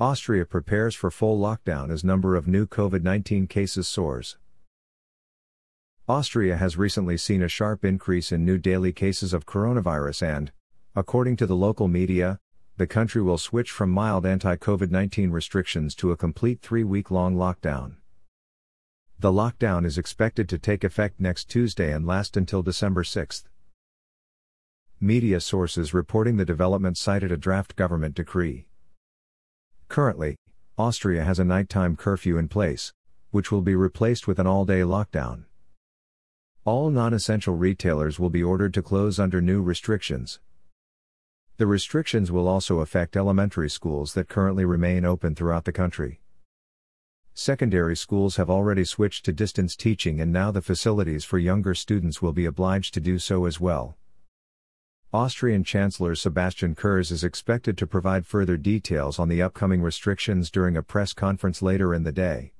Austria prepares for full lockdown as number of new COVID-19 cases soars. Austria has recently seen a sharp increase in new daily cases of coronavirus and, according to the local media, the country will switch from mild anti-COVID 19 restrictions to a complete three week long lockdown. The lockdown is expected to take effect next Tuesday and last until December 6. Media sources reporting the development cited a draft government decree. Currently, Austria has a nighttime curfew in place, which will be replaced with an all day lockdown. All non essential retailers will be ordered to close under new restrictions. The restrictions will also affect elementary schools that currently remain open throughout the country. Secondary schools have already switched to distance teaching and now the facilities for younger students will be obliged to do so as well. Austrian Chancellor Sebastian Kurz is expected to provide further details on the upcoming restrictions during a press conference later in the day.